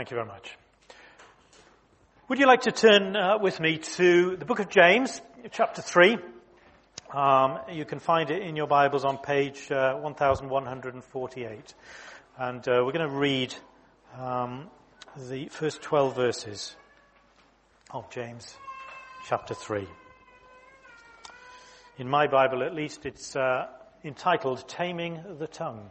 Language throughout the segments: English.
Thank you very much. Would you like to turn uh, with me to the book of James, chapter 3? Um, you can find it in your Bibles on page uh, 1148. And uh, we're going to read um, the first 12 verses of James chapter 3. In my Bible, at least, it's uh, entitled Taming the Tongue.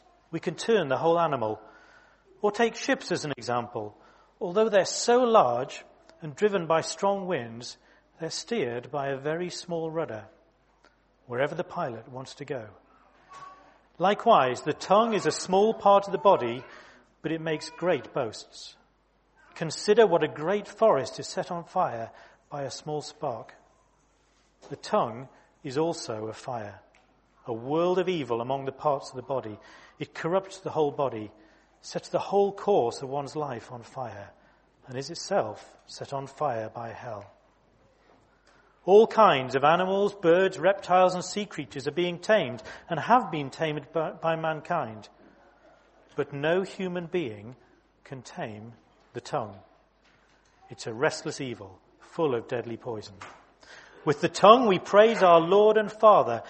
we can turn the whole animal. Or take ships as an example. Although they're so large and driven by strong winds, they're steered by a very small rudder, wherever the pilot wants to go. Likewise, the tongue is a small part of the body, but it makes great boasts. Consider what a great forest is set on fire by a small spark. The tongue is also a fire, a world of evil among the parts of the body. It corrupts the whole body, sets the whole course of one's life on fire, and is itself set on fire by hell. All kinds of animals, birds, reptiles, and sea creatures are being tamed and have been tamed by, by mankind. But no human being can tame the tongue. It's a restless evil, full of deadly poison. With the tongue we praise our Lord and Father,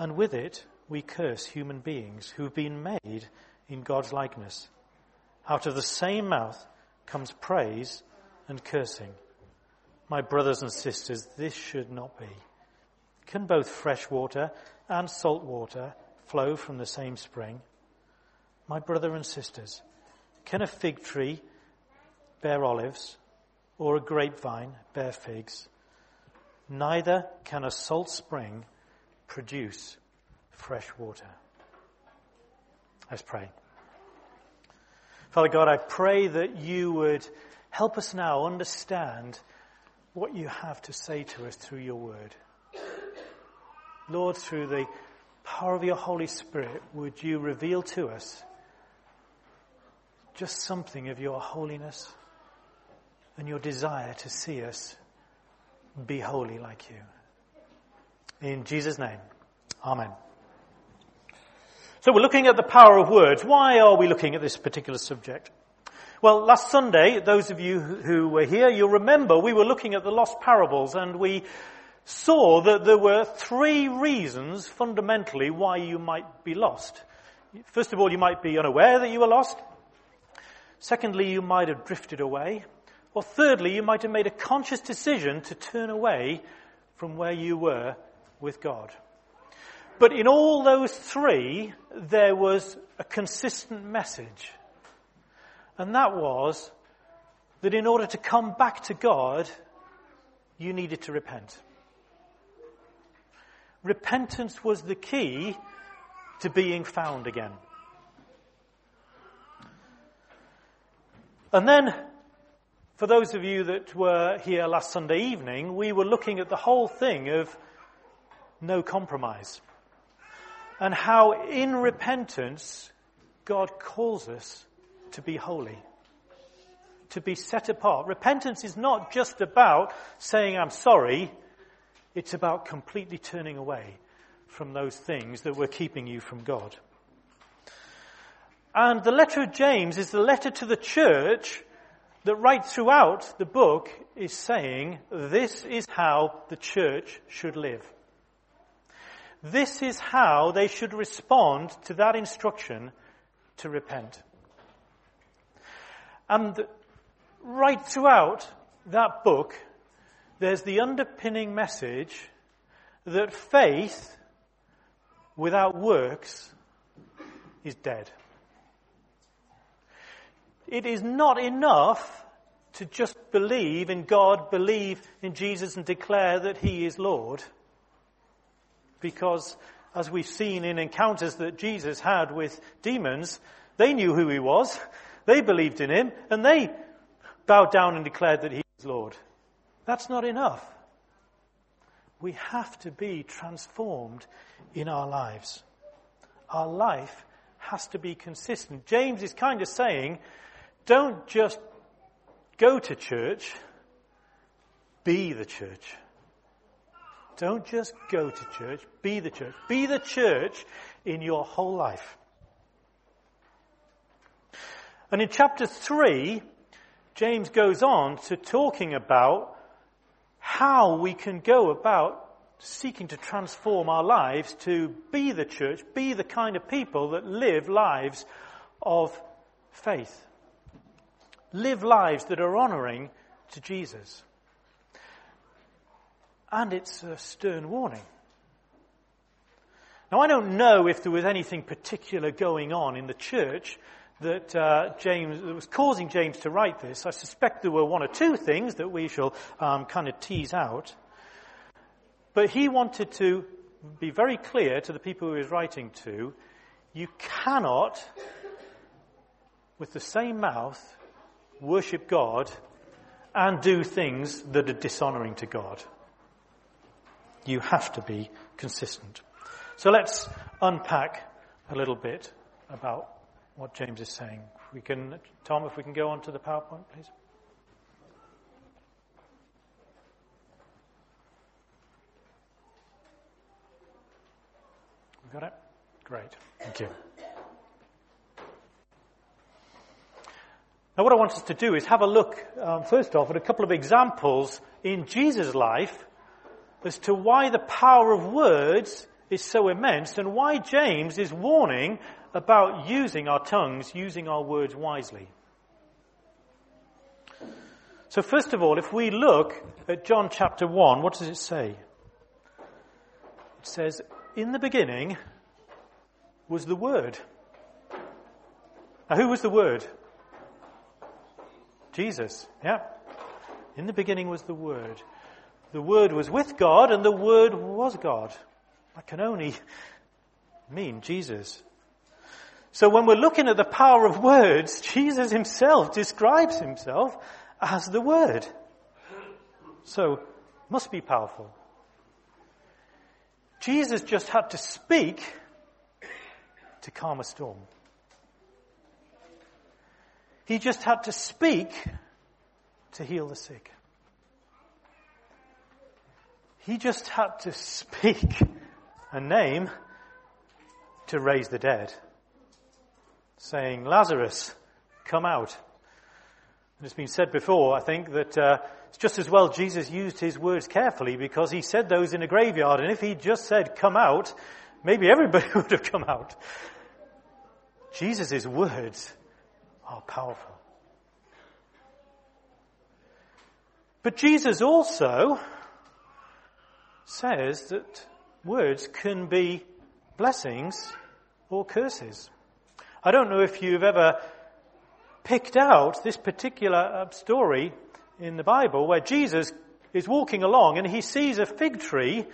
and with it we curse human beings who've been made in God's likeness. Out of the same mouth comes praise and cursing. My brothers and sisters, this should not be. Can both fresh water and salt water flow from the same spring? My brother and sisters, can a fig tree bear olives or a grapevine bear figs? Neither can a salt spring produce fresh water. Let's pray. Father God, I pray that you would help us now understand what you have to say to us through your word. Lord, through the power of your Holy Spirit, would you reveal to us just something of your holiness and your desire to see us be holy like you. In Jesus' name, Amen. So we're looking at the power of words. Why are we looking at this particular subject? Well, last Sunday, those of you who were here, you'll remember we were looking at the lost parables and we saw that there were three reasons fundamentally why you might be lost. First of all, you might be unaware that you were lost. Secondly, you might have drifted away. Or thirdly, you might have made a conscious decision to turn away from where you were with God. But in all those three, there was a consistent message. And that was that in order to come back to God, you needed to repent. Repentance was the key to being found again. And then, for those of you that were here last Sunday evening, we were looking at the whole thing of no compromise and how in repentance God calls us to be holy, to be set apart. Repentance is not just about saying I'm sorry, it's about completely turning away from those things that were keeping you from God. And the letter of James is the letter to the church that right throughout the book is saying this is how the church should live. This is how they should respond to that instruction to repent. And right throughout that book, there's the underpinning message that faith without works is dead. It is not enough to just believe in God, believe in Jesus and declare that He is Lord. Because, as we've seen in encounters that Jesus had with demons, They knew who he was. They believed in him and they bowed down and declared that he was Lord. That's not enough. We have to be transformed in our lives. Our life has to be consistent. James is kind of saying, don't just go to church, be the church. Don't just go to church, be the church. Be the church in your whole life. And in chapter 3, James goes on to talking about how we can go about seeking to transform our lives to be the church, be the kind of people that live lives of faith. Live lives that are honoring to Jesus. And it's a stern warning. Now, I don't know if there was anything particular going on in the church that uh, James that was causing James to write this. I suspect there were one or two things that we shall um, kind of tease out. But he wanted to be very clear to the people he was writing to: you cannot, with the same mouth, worship God and do things that are dishonoring to God. You have to be consistent. So let's unpack a little bit about what James is saying. We can, Tom, if we can go on to the PowerPoint, please. We got it? Great. Thank you. Now, what I want us to do is have a look, um, first off, at a couple of examples in Jesus' life as to why the power of words is so immense and why James is warning about using our tongues, using our words wisely. So first of all, if we look at John chapter 1, what does it say? It says, in the beginning was the Word. Now who was the Word? Jesus. Yeah. In the beginning was the Word. The Word was with God and the Word was God. That can only mean Jesus. So when we're looking at the power of words, Jesus himself describes himself as the Word. So, must be powerful. Jesus just had to speak to calm a storm. He just had to speak to heal the sick. He just had to speak a name to raise the dead, saying, Lazarus, come out. And it's been said before, I think, that uh, it's just as well Jesus used his words carefully because he said those in a graveyard, and if he just said, come out, maybe everybody would have come out. Jesus' words are powerful. But Jesus also says that words can be blessings or curses. I don't know if you've ever picked out this particular uh, story in the Bible where Jesus is walking along and he sees a fig tree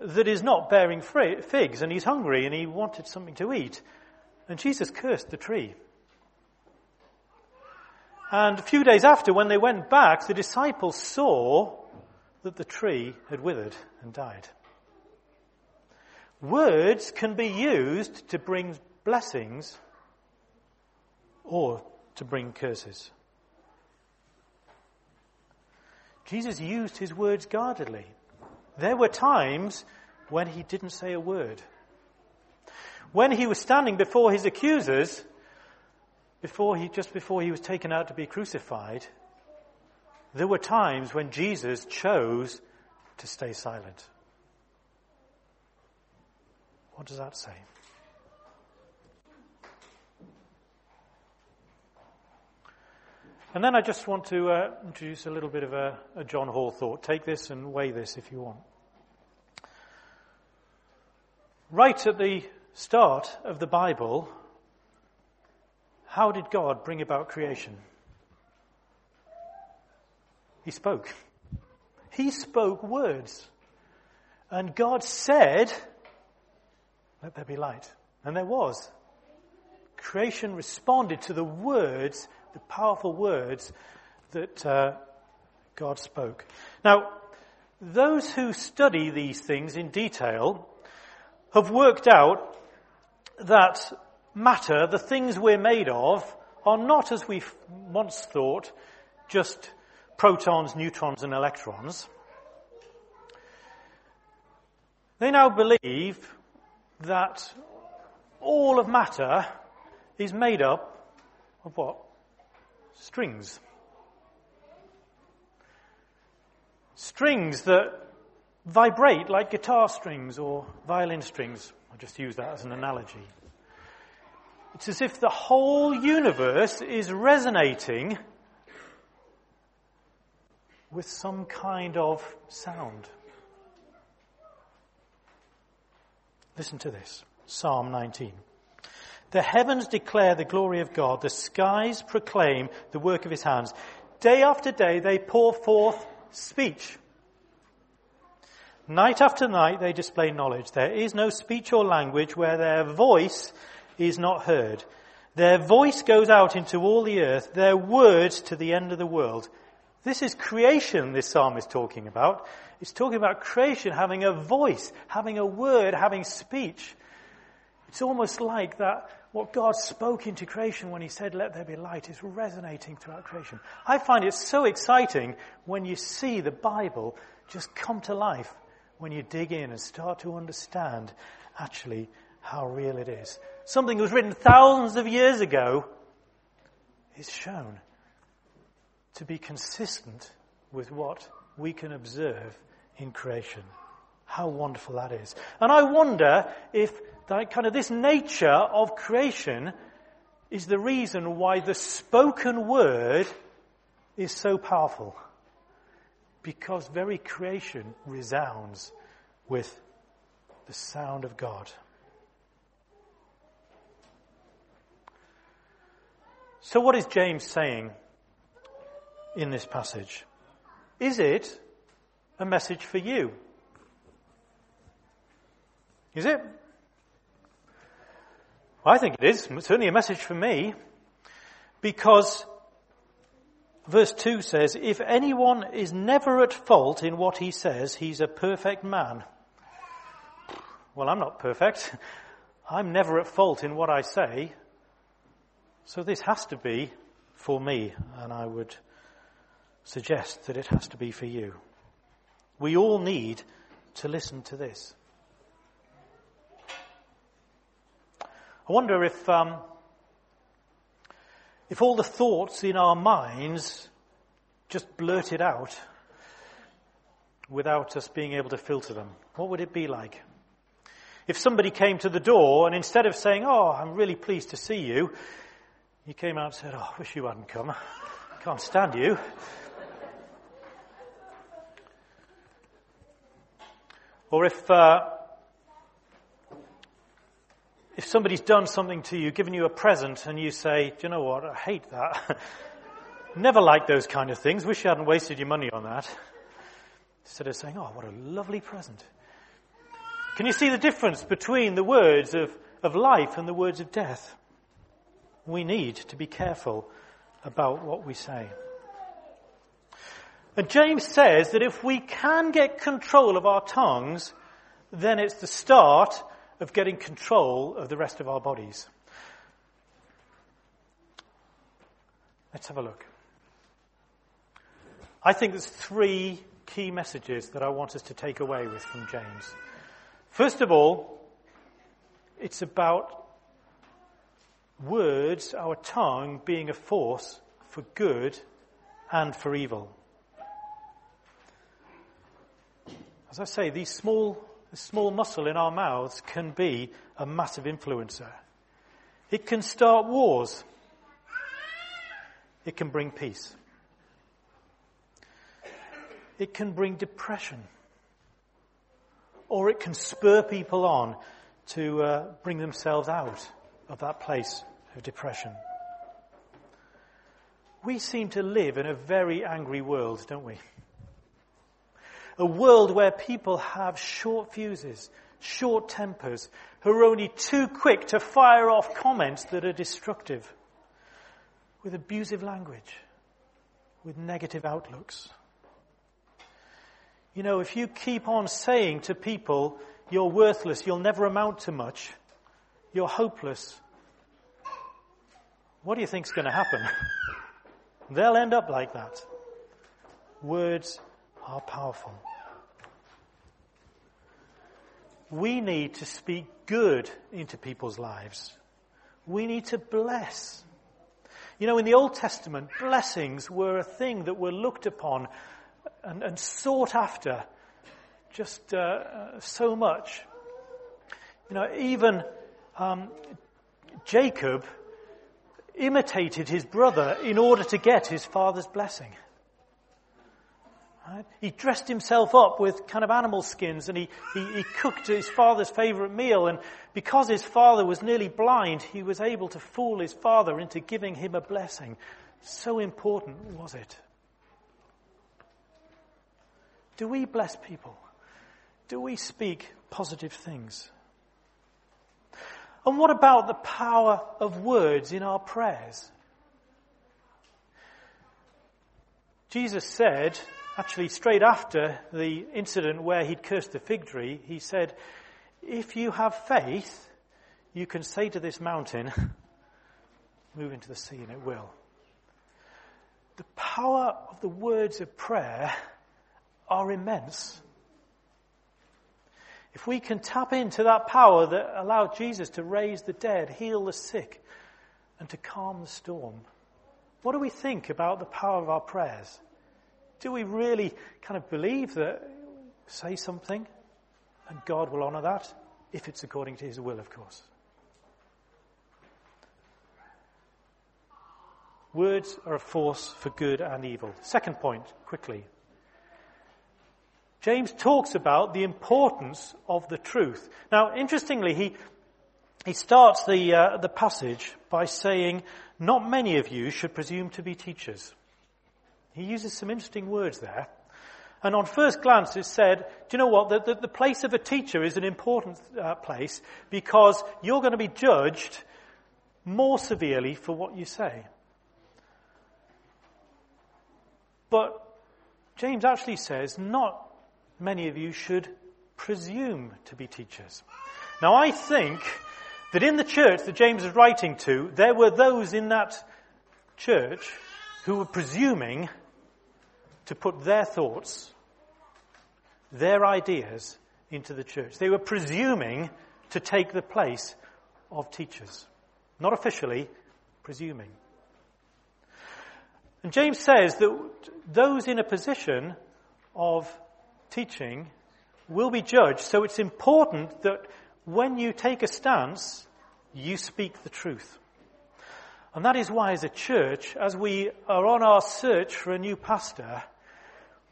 that is not bearing figs and he's hungry and he wanted something to eat. And Jesus cursed the tree. And a few days after, when they went back, the disciples saw that the tree had withered and died. Words can be used to bring blessings or to bring curses. Jesus used his words guardedly. There were times when he didn't say a word. When he was standing before his accusers, before he, just before he was taken out to be crucified, there were times when Jesus chose to stay silent. What does that say? And then I just want to uh, introduce a little bit of a, a John Hall thought. Take this and weigh this if you want. Right at the start of the Bible, how did God bring about creation? He spoke. He spoke words. And God said, let there be light. And there was. creation responded to the words, the powerful words that uh, God spoke. Now, those who study these things in detail have worked out that matter, the things we're made of, are not as we once thought, just protons, neutrons and electrons. They now believe that all of matter is made up of what? Strings. Strings that vibrate like guitar strings or violin strings. I'll just use that as an analogy. It's as if the whole universe is resonating with some kind of sound. Listen to this. Psalm 19. The heavens declare the glory of God. The skies proclaim the work of his hands. Day after day they pour forth speech. Night after night they display knowledge. There is no speech or language where their voice is not heard. Their voice goes out into all the earth, their words to the end of the world. This is creation this psalm is talking about. It's talking about creation having a voice, having a word, having speech. It's almost like that what God spoke into creation when he said, let there be light, is resonating throughout creation. I find it so exciting when you see the Bible just come to life, when you dig in and start to understand actually how real it is. Something that was written thousands of years ago is shown to be consistent with what we can observe in creation. How wonderful that is. And I wonder if that kind of this nature of creation is the reason why the spoken word is so powerful. Because very creation resounds with the sound of God. So what is James saying in this passage? Is it a message for you? Is it? I think it is. It's certainly a message for me. Because verse 2 says, if anyone is never at fault in what he says, he's a perfect man. Well, I'm not perfect. I'm never at fault in what I say. So this has to be for me, and I would suggest that it has to be for you. We all need to listen to this. I wonder if, um, if all the thoughts in our minds just blurted out without us being able to filter them, what would it be like? If somebody came to the door and instead of saying, Oh, I'm really pleased to see you, he came out and said, Oh, I wish you hadn't come. I can't stand you. Or if, uh, if somebody's done something to you, given you a present, and you say, do you know what, I hate that. Never liked those kind of things. Wish you hadn't wasted your money on that. Instead of saying, oh, what a lovely present. Can you see the difference between the words of, of life and the words of death? we need to be careful about what we say. And James says that if we can get control of our tongues, then it's the start of getting control of the rest of our bodies. Let's have a look. I think there's three key messages that I want us to take away with from James. First of all, it's about words, our tongue, being a force for good and for evil. As I say, these small, small muscle in our mouths can be a massive influencer. It can start wars. It can bring peace. It can bring depression. Or it can spur people on to uh, bring themselves out of that place of depression. We seem to live in a very angry world, don't we? A world where people have short fuses, short tempers, who are only too quick to fire off comments that are destructive, with abusive language, with negative outlooks. You know, if you keep on saying to people, you're worthless, you'll never amount to much, you're hopeless, what do you think's going to happen? They'll end up like that. Words are powerful. We need to speak good into people's lives. We need to bless. You know, in the Old Testament, blessings were a thing that were looked upon and, and sought after just uh, so much. You know, even um, Jacob imitated his brother in order to get his father's blessing. Right? He dressed himself up with kind of animal skins and he, he, he cooked his father's favorite meal. And because his father was nearly blind, he was able to fool his father into giving him a blessing. So important was it. Do we bless people? Do we speak positive things? And what about the power of words in our prayers? Jesus said, actually straight after the incident where he'd cursed the fig tree, he said, if you have faith, you can say to this mountain, move into the sea and it will. The power of the words of prayer are immense. If we can tap into that power that allowed Jesus to raise the dead, heal the sick, and to calm the storm, what do we think about the power of our prayers? Do we really kind of believe that say something and God will honor that? If it's according to his will, of course. Words are a force for good and evil. Second point, quickly. James talks about the importance of the truth. Now, interestingly, he, he starts the, uh, the passage by saying, Not many of you should presume to be teachers. He uses some interesting words there. And on first glance, it said, Do you know what? The, the, the place of a teacher is an important uh, place because you're going to be judged more severely for what you say. But James actually says, not many of you should presume to be teachers. Now I think that in the church that James is writing to, there were those in that church who were presuming to put their thoughts, their ideas into the church. They were presuming to take the place of teachers. Not officially, presuming. And James says that those in a position of teaching will be judged. So it's important that when you take a stance, you speak the truth. And that is why as a church, as we are on our search for a new pastor,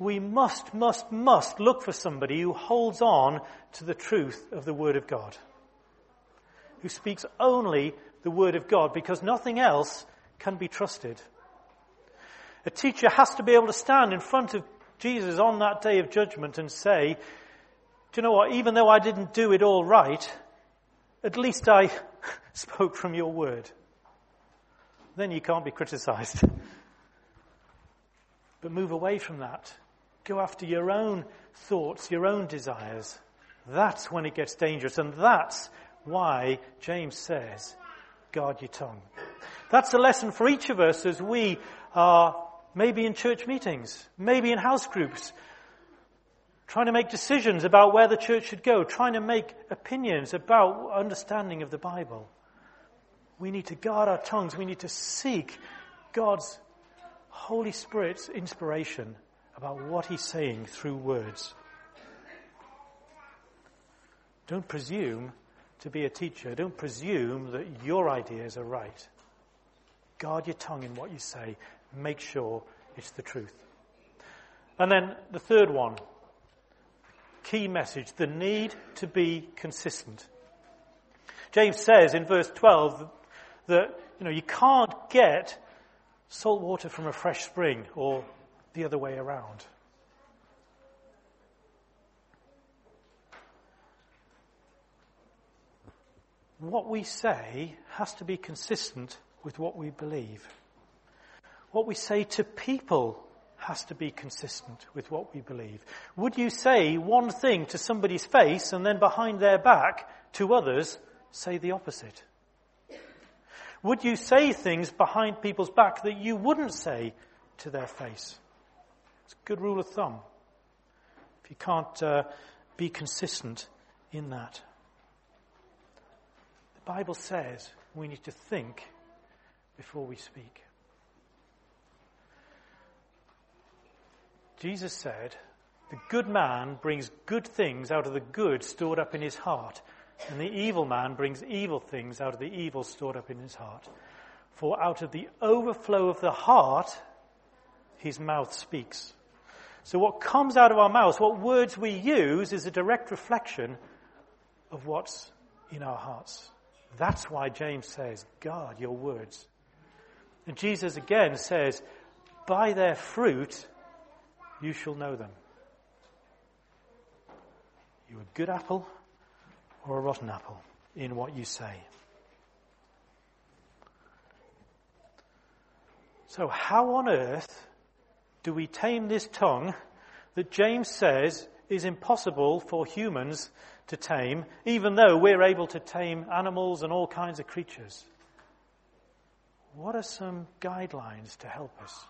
we must, must, must look for somebody who holds on to the truth of the Word of God. Who speaks only the Word of God because nothing else can be trusted. A teacher has to be able to stand in front of Jesus on that day of judgment and say, do you know what? Even though I didn't do it all right, at least I spoke from your word. Then you can't be criticized. But move away from that. Go after your own thoughts, your own desires. That's when it gets dangerous. And that's why James says, guard your tongue. That's a lesson for each of us as we are maybe in church meetings, maybe in house groups, trying to make decisions about where the church should go, trying to make opinions about understanding of the Bible. We need to guard our tongues. We need to seek God's Holy Spirit's inspiration about what He's saying through words. Don't presume to be a teacher. Don't presume that your ideas are right. Guard your tongue in what you say make sure it's the truth. And then the third one, key message, the need to be consistent. James says in verse 12 that, you know, you can't get salt water from a fresh spring or the other way around. what we say has to be consistent with what we believe. What we say to people has to be consistent with what we believe. Would you say one thing to somebody's face and then behind their back to others say the opposite? Would you say things behind people's back that you wouldn't say to their face? It's a good rule of thumb. If you can't uh, be consistent in that. The Bible says we need to think before we speak. Jesus said, The good man brings good things out of the good stored up in his heart, and the evil man brings evil things out of the evil stored up in his heart. For out of the overflow of the heart, his mouth speaks. So what comes out of our mouths, what words we use, is a direct reflection of what's in our hearts. That's why James says, guard your words. And Jesus again says, by their fruit you shall know them. You a good apple or a rotten apple in what you say. So how on earth do we tame this tongue that James says is impossible for humans to tame, even though we're able to tame animals and all kinds of creatures? What are some guidelines to help us?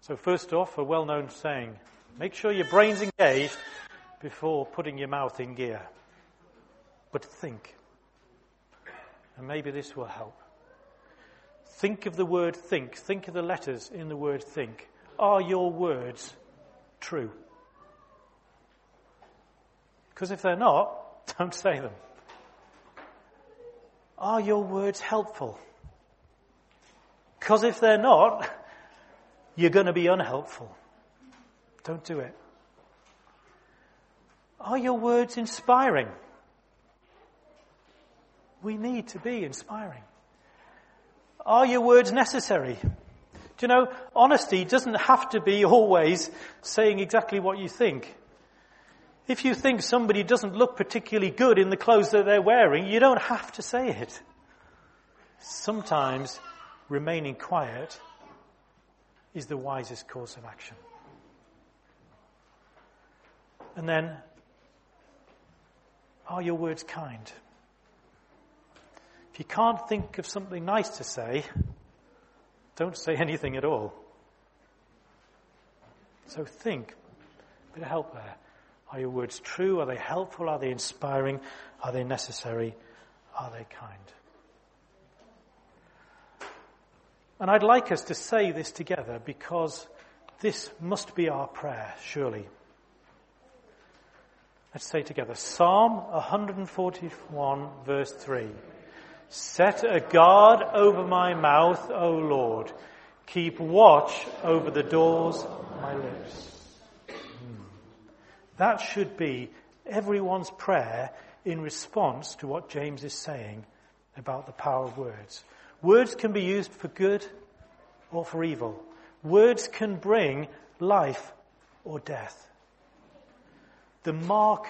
So first off, a well-known saying, make sure your brain's engaged before putting your mouth in gear. But think. And maybe this will help. Think of the word think. Think of the letters in the word think. Are your words true? Because if they're not, don't say them. Are your words helpful? Because if they're not, you're going to be unhelpful. Don't do it. Are your words inspiring? We need to be inspiring. Are your words necessary? Do you know, honesty doesn't have to be always saying exactly what you think. If you think somebody doesn't look particularly good in the clothes that they're wearing, you don't have to say it. Sometimes remaining quiet is the wisest course of action. And then, are your words kind? If you can't think of something nice to say, don't say anything at all. So think. A bit of help there. Are your words true? Are they helpful? Are they inspiring? Are they necessary? Are they kind? And I'd like us to say this together because this must be our prayer, surely. Let's say together Psalm 141, verse 3. Set a guard over my mouth, O Lord. Keep watch over the doors of my lips. Hmm. That should be everyone's prayer in response to what James is saying about the power of words. Words can be used for good or for evil. Words can bring life or death. The mark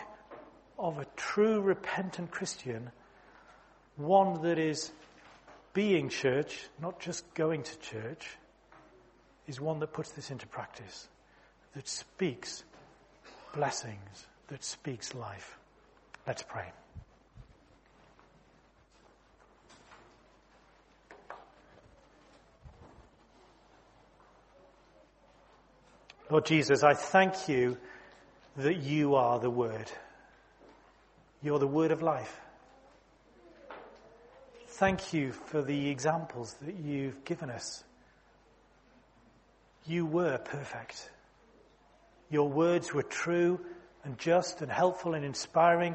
of a true repentant Christian, one that is being church, not just going to church, is one that puts this into practice, that speaks blessings, that speaks life. Let's pray. Lord Jesus, I thank you that you are the Word. You're the Word of life. Thank you for the examples that you've given us. You were perfect. Your words were true and just and helpful and inspiring,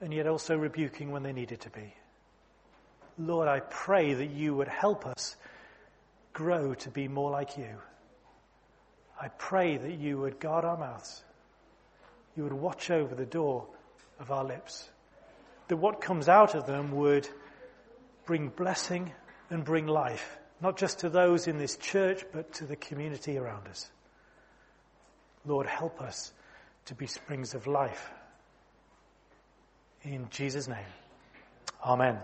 and yet also rebuking when they needed to be. Lord, I pray that you would help us grow to be more like you. I pray that you would guard our mouths. You would watch over the door of our lips. That what comes out of them would bring blessing and bring life, not just to those in this church, but to the community around us. Lord, help us to be springs of life In Jesus' name. Amen.